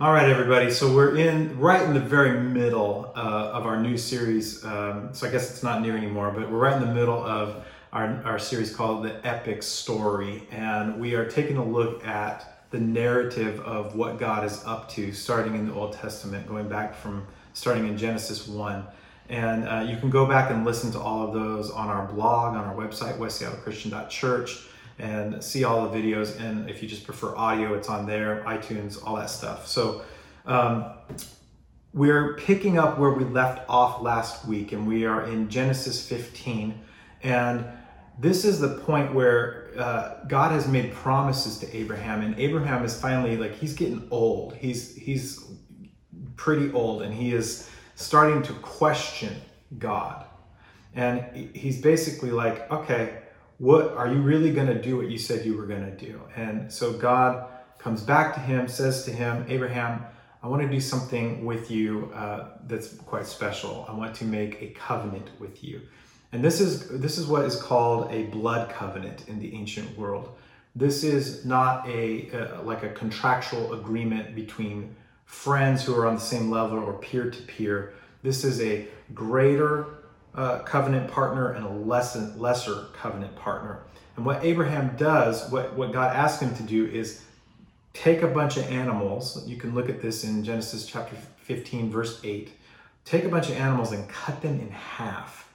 All right, everybody. So we're in right in the very middle uh, of our new series. Um, so I guess it's not new anymore, but we're right in the middle of our, our series called The Epic Story. And we are taking a look at the narrative of what God is up to, starting in the Old Testament, going back from starting in Genesis 1. And uh, you can go back and listen to all of those on our blog, on our website, westseattlechristian.church and see all the videos. And if you just prefer audio, it's on there, iTunes, all that stuff. So um, we're picking up where we left off last week, and we are in Genesis 15. And this is the point where uh, God has made promises to Abraham, and Abraham is finally like he's getting old. He's he's pretty old, and he is starting to question God. And he's basically like, okay, what are you really going to do what you said you were going to do? And so God comes back to him, says to him, Abraham, I want to do something with you uh, that's quite special. I want to make a covenant with you. And this is this is what is called a blood covenant in the ancient world. This is not a uh, like a contractual agreement between friends who are on the same level or peer to peer. This is a greater uh, covenant partner and a lesser, lesser covenant partner. And what Abraham does, what, what God asked him to do, is take a bunch of animals. You can look at this in Genesis chapter 15, verse 8. Take a bunch of animals and cut them in half.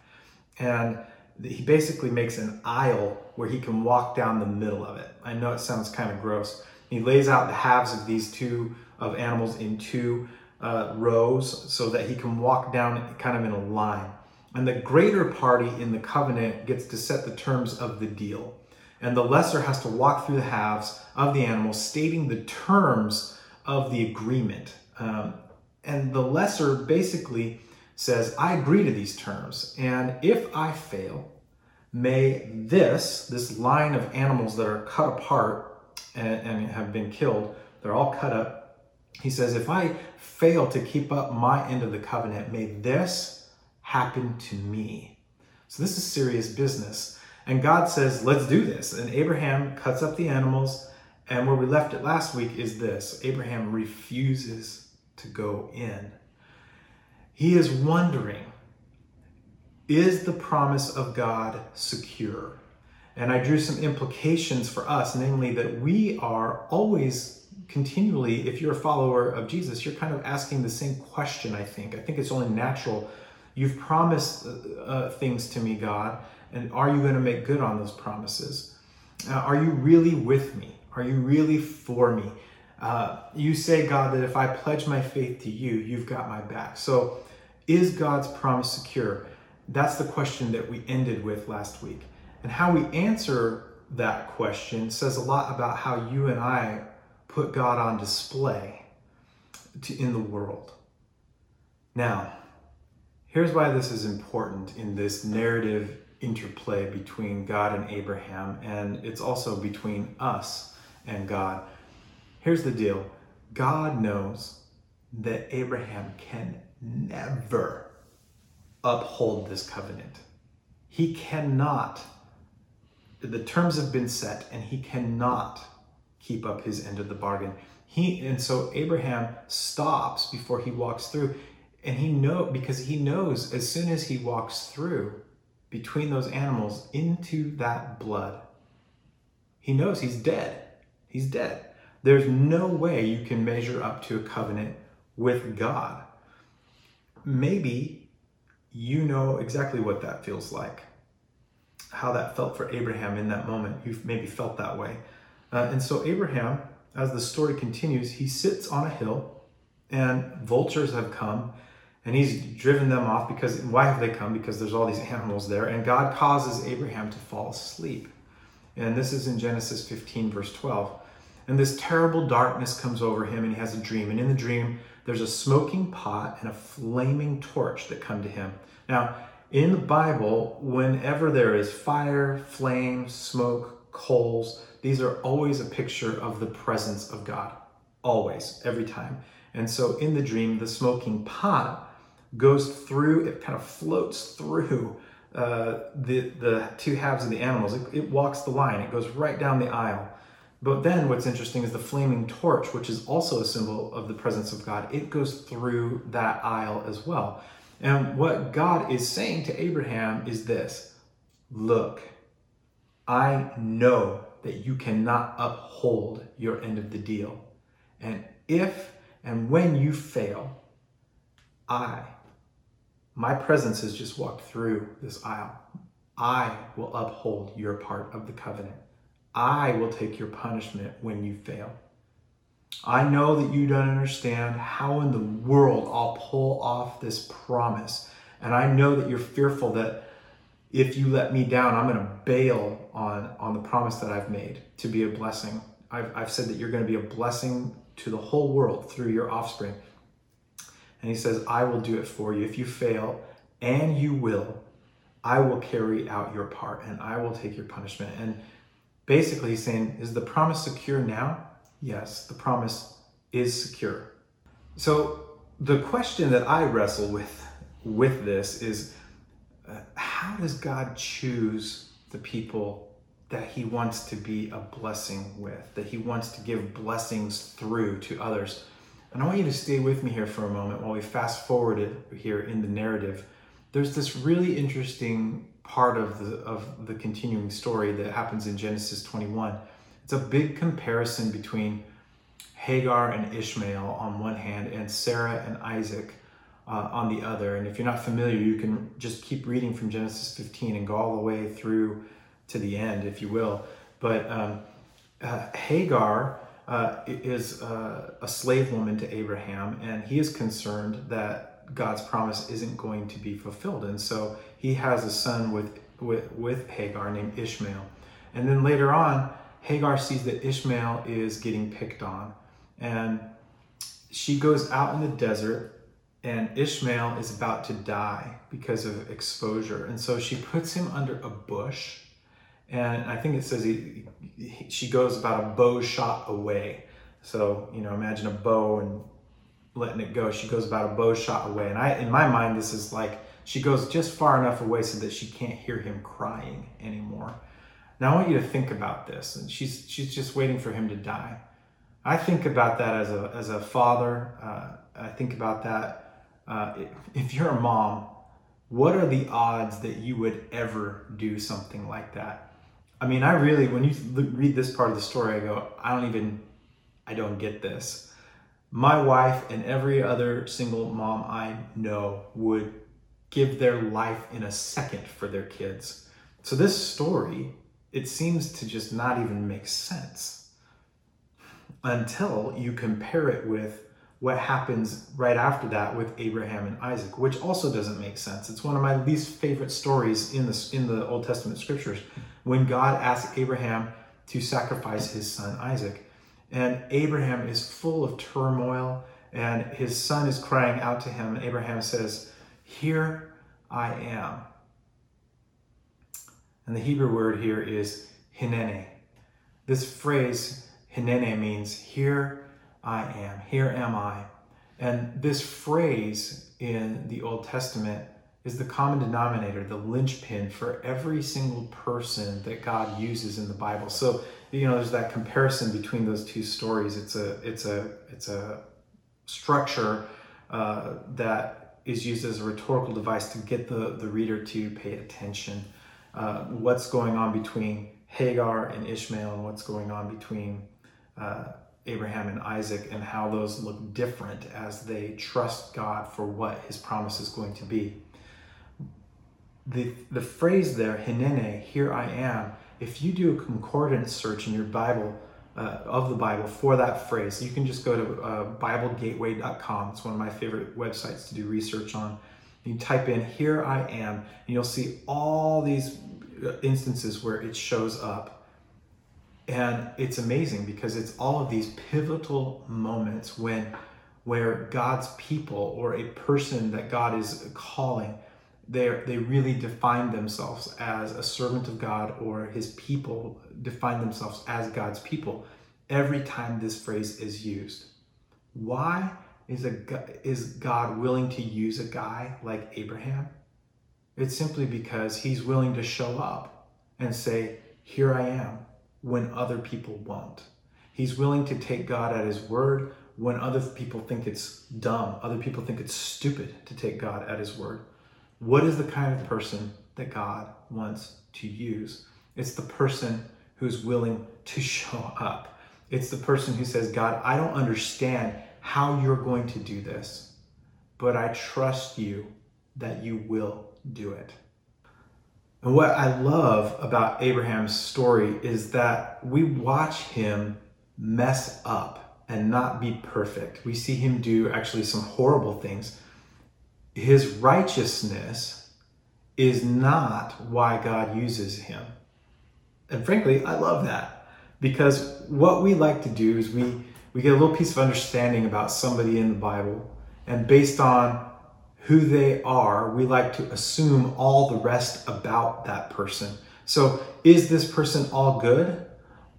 And he basically makes an aisle where he can walk down the middle of it. I know it sounds kind of gross. He lays out the halves of these two of animals in two uh, rows so that he can walk down kind of in a line. And the greater party in the covenant gets to set the terms of the deal. And the lesser has to walk through the halves of the animal, stating the terms of the agreement. Um, and the lesser basically says, I agree to these terms. And if I fail, may this, this line of animals that are cut apart and, and have been killed, they're all cut up. He says, if I fail to keep up my end of the covenant, may this happen to me. So this is serious business. And God says, let's do this. And Abraham cuts up the animals. And where we left it last week is this Abraham refuses to go in. He is wondering, is the promise of God secure? And I drew some implications for us, namely that we are always continually, if you're a follower of Jesus, you're kind of asking the same question, I think. I think it's only natural You've promised uh, uh, things to me, God, and are you going to make good on those promises? Uh, are you really with me? Are you really for me? Uh, you say, God, that if I pledge my faith to you, you've got my back. So, is God's promise secure? That's the question that we ended with last week. And how we answer that question says a lot about how you and I put God on display to, in the world. Now, Here's why this is important in this narrative interplay between God and Abraham, and it's also between us and God. Here's the deal God knows that Abraham can never uphold this covenant. He cannot, the terms have been set, and he cannot keep up his end of the bargain. He, and so Abraham stops before he walks through and he know because he knows as soon as he walks through between those animals into that blood he knows he's dead. He's dead. There's no way you can measure up to a covenant with god. Maybe you know exactly what that feels like how that felt for abraham in that moment. You've maybe felt that way. Uh, and so abraham as the story continues he sits on a hill and vultures have come and he's driven them off because why have they come? Because there's all these animals there. And God causes Abraham to fall asleep. And this is in Genesis 15, verse 12. And this terrible darkness comes over him, and he has a dream. And in the dream, there's a smoking pot and a flaming torch that come to him. Now, in the Bible, whenever there is fire, flame, smoke, coals, these are always a picture of the presence of God. Always, every time. And so in the dream, the smoking pot goes through, it kind of floats through uh, the, the two halves of the animals. It, it, walks the line, it goes right down the aisle But then what's interesting is the flaming torch, which is also a symbol of the presence of God, it goes through that aisle as well. And what God is saying to Abraham is this Look, I know that you cannot uphold your end of the deal. And if and when you fail, I, my presence has just walked through this aisle. I will uphold your part of the covenant. I will take your punishment when you fail. I know that you don't understand how in the world I'll pull off this promise. And I know that you're fearful that if you let me down, I'm going to bail on, on the promise that I've made to be a blessing. I've, I've said that you're going to be a blessing to the whole world through your offspring. And he says, I will do it for you. If you fail, and you will, I will carry out your part and I will take your punishment. And basically, he's saying, Is the promise secure now? Yes, the promise is secure. So, the question that I wrestle with with this is uh, how does God choose the people that he wants to be a blessing with, that he wants to give blessings through to others? And I want you to stay with me here for a moment while we fast forward it here in the narrative. There's this really interesting part of the of the continuing story that happens in Genesis 21. It's a big comparison between Hagar and Ishmael on one hand and Sarah and Isaac uh, on the other. And if you're not familiar, you can just keep reading from Genesis 15 and go all the way through to the end, if you will. But um, uh, Hagar uh, is uh, a slave woman to Abraham, and he is concerned that God's promise isn't going to be fulfilled. And so he has a son with, with, with Hagar named Ishmael. And then later on, Hagar sees that Ishmael is getting picked on. And she goes out in the desert and Ishmael is about to die because of exposure. And so she puts him under a bush. And I think it says he, he, she goes about a bow shot away. So, you know, imagine a bow and letting it go. She goes about a bow shot away. And I, in my mind, this is like she goes just far enough away so that she can't hear him crying anymore. Now I want you to think about this. And she's she's just waiting for him to die. I think about that as a as a father. Uh, I think about that uh, if you're a mom, what are the odds that you would ever do something like that? I mean, I really, when you read this part of the story, I go, I don't even, I don't get this. My wife and every other single mom I know would give their life in a second for their kids. So this story, it seems to just not even make sense until you compare it with what happens right after that with Abraham and Isaac, which also doesn't make sense. It's one of my least favorite stories in the, in the Old Testament scriptures when God asked Abraham to sacrifice his son Isaac. And Abraham is full of turmoil, and his son is crying out to him. And Abraham says, Here I am. And the Hebrew word here is hinene. This phrase, hinene, means here I am. Here am I. And this phrase in the Old Testament is the common denominator, the linchpin for every single person that God uses in the Bible. So, you know, there's that comparison between those two stories. It's a it's a it's a structure uh, that is used as a rhetorical device to get the, the reader to pay attention. Uh, what's going on between Hagar and Ishmael, and what's going on between uh, Abraham and Isaac and how those look different as they trust God for what his promise is going to be. The, the phrase there, hinene, here I am, if you do a concordance search in your Bible, uh, of the Bible for that phrase, you can just go to uh, BibleGateway.com. It's one of my favorite websites to do research on. You type in, here I am, and you'll see all these uh, instances where it shows up and it's amazing because it's all of these pivotal moments when where God's people or a person that God is calling, they they really define themselves as a servant of God or his people define themselves as God's people every time this phrase is used. Why is a is God willing to use a guy like Abraham? It's simply because he's willing to show up and say, "Here I am." when other people won't. He's willing to take God at his word when other people think it's dumb, other people think it's stupid to take God at his word. What is the kind of person that God wants to use? It's the person who's willing to show up. It's the person who says, God, I don't understand how you're going to do this, but I trust you that you will do it. And what I love about Abraham's story is that we watch him mess up and not be perfect. We see him do actually some horrible things. His righteousness is not why God uses him. And frankly, I love that because what we like to do is we, we get a little piece of understanding about somebody in the Bible, and based on who they are, we like to assume all the rest about that person. So, is this person all good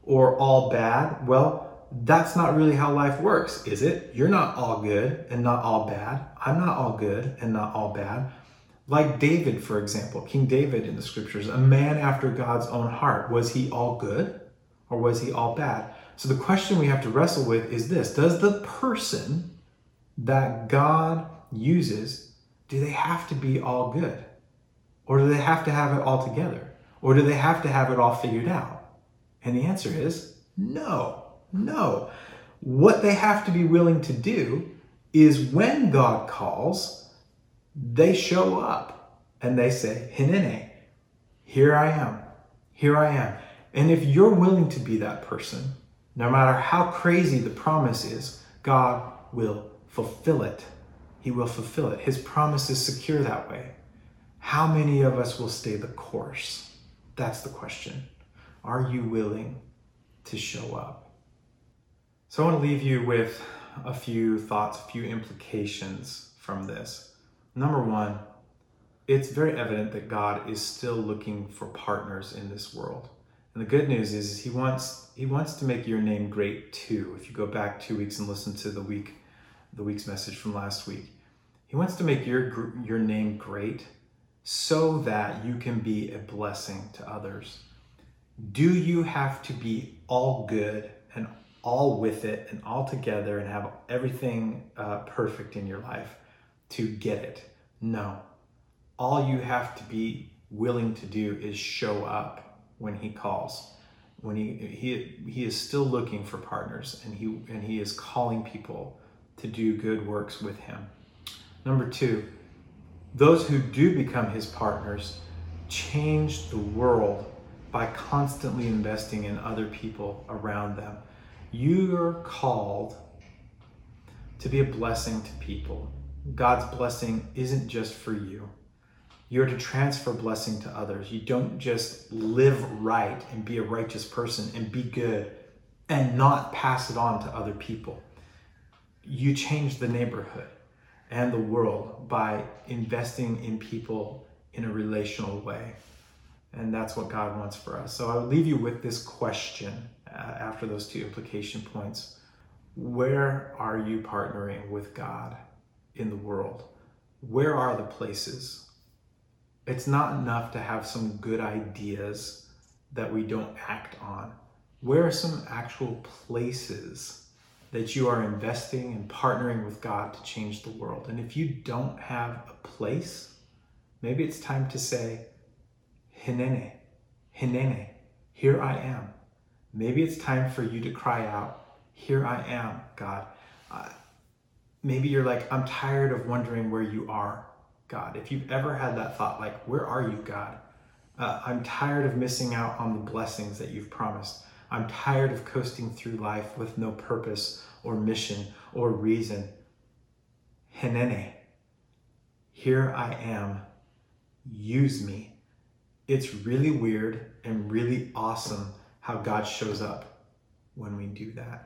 or all bad? Well, that's not really how life works, is it? You're not all good and not all bad. I'm not all good and not all bad. Like David, for example, King David in the scriptures, a man after God's own heart. Was he all good or was he all bad? So the question we have to wrestle with is this Does the person that God uses, do they have to be all good? Or do they have to have it all together? Or do they have to have it all figured out? And the answer is no, no. What they have to be willing to do is when God calls, they show up and they say, Hinene, here I am. Here I am. And if you're willing to be that person, no matter how crazy the promise is, God will fulfill it. He will fulfill it. His promise is secure that way. How many of us will stay the course? That's the question. Are you willing to show up? So I want to leave you with a few thoughts, a few implications from this. Number one, it's very evident that God is still looking for partners in this world. And the good news is he wants he wants to make your name great too. If you go back 2 weeks and listen to the week the week's message from last week. He wants to make your your name great so that you can be a blessing to others. Do you have to be all good all with it and all together and have everything uh, perfect in your life? to get it. No. All you have to be willing to do is show up when he calls. When he he he is still looking for partners and he and he is calling people to do good works with him. Number 2, those who do become his partners change the world by constantly investing in other people around them. You're called to be a blessing to people. God's blessing isn't just for you. You're to transfer blessing to others. You don't just live right and be a righteous person and be good and not pass it on to other people. You change the neighborhood and the world by investing in people in a relational way. And that's what God wants for us. So I'll leave you with this question Uh, after those two implication points. Where are you partnering with God? in the world. Where are the places? It's not enough to have some good ideas that we don't act on. Where are some actual places that you are investing and partnering with God to change the world? And if you don't have a place, maybe it's time to say, Hinene, Hinene, here I am. Maybe it's time for you to cry out, Here I am, God maybe you're like, I'm tired of wondering where you are, God. If you've ever had that thought, like, where are you, God? Uh, I'm tired of missing out on the blessings that you've promised. I'm tired of coasting through life with no purpose or mission or reason. Hinene, here I am. Use me. It's really weird and really awesome how God shows up when we do that.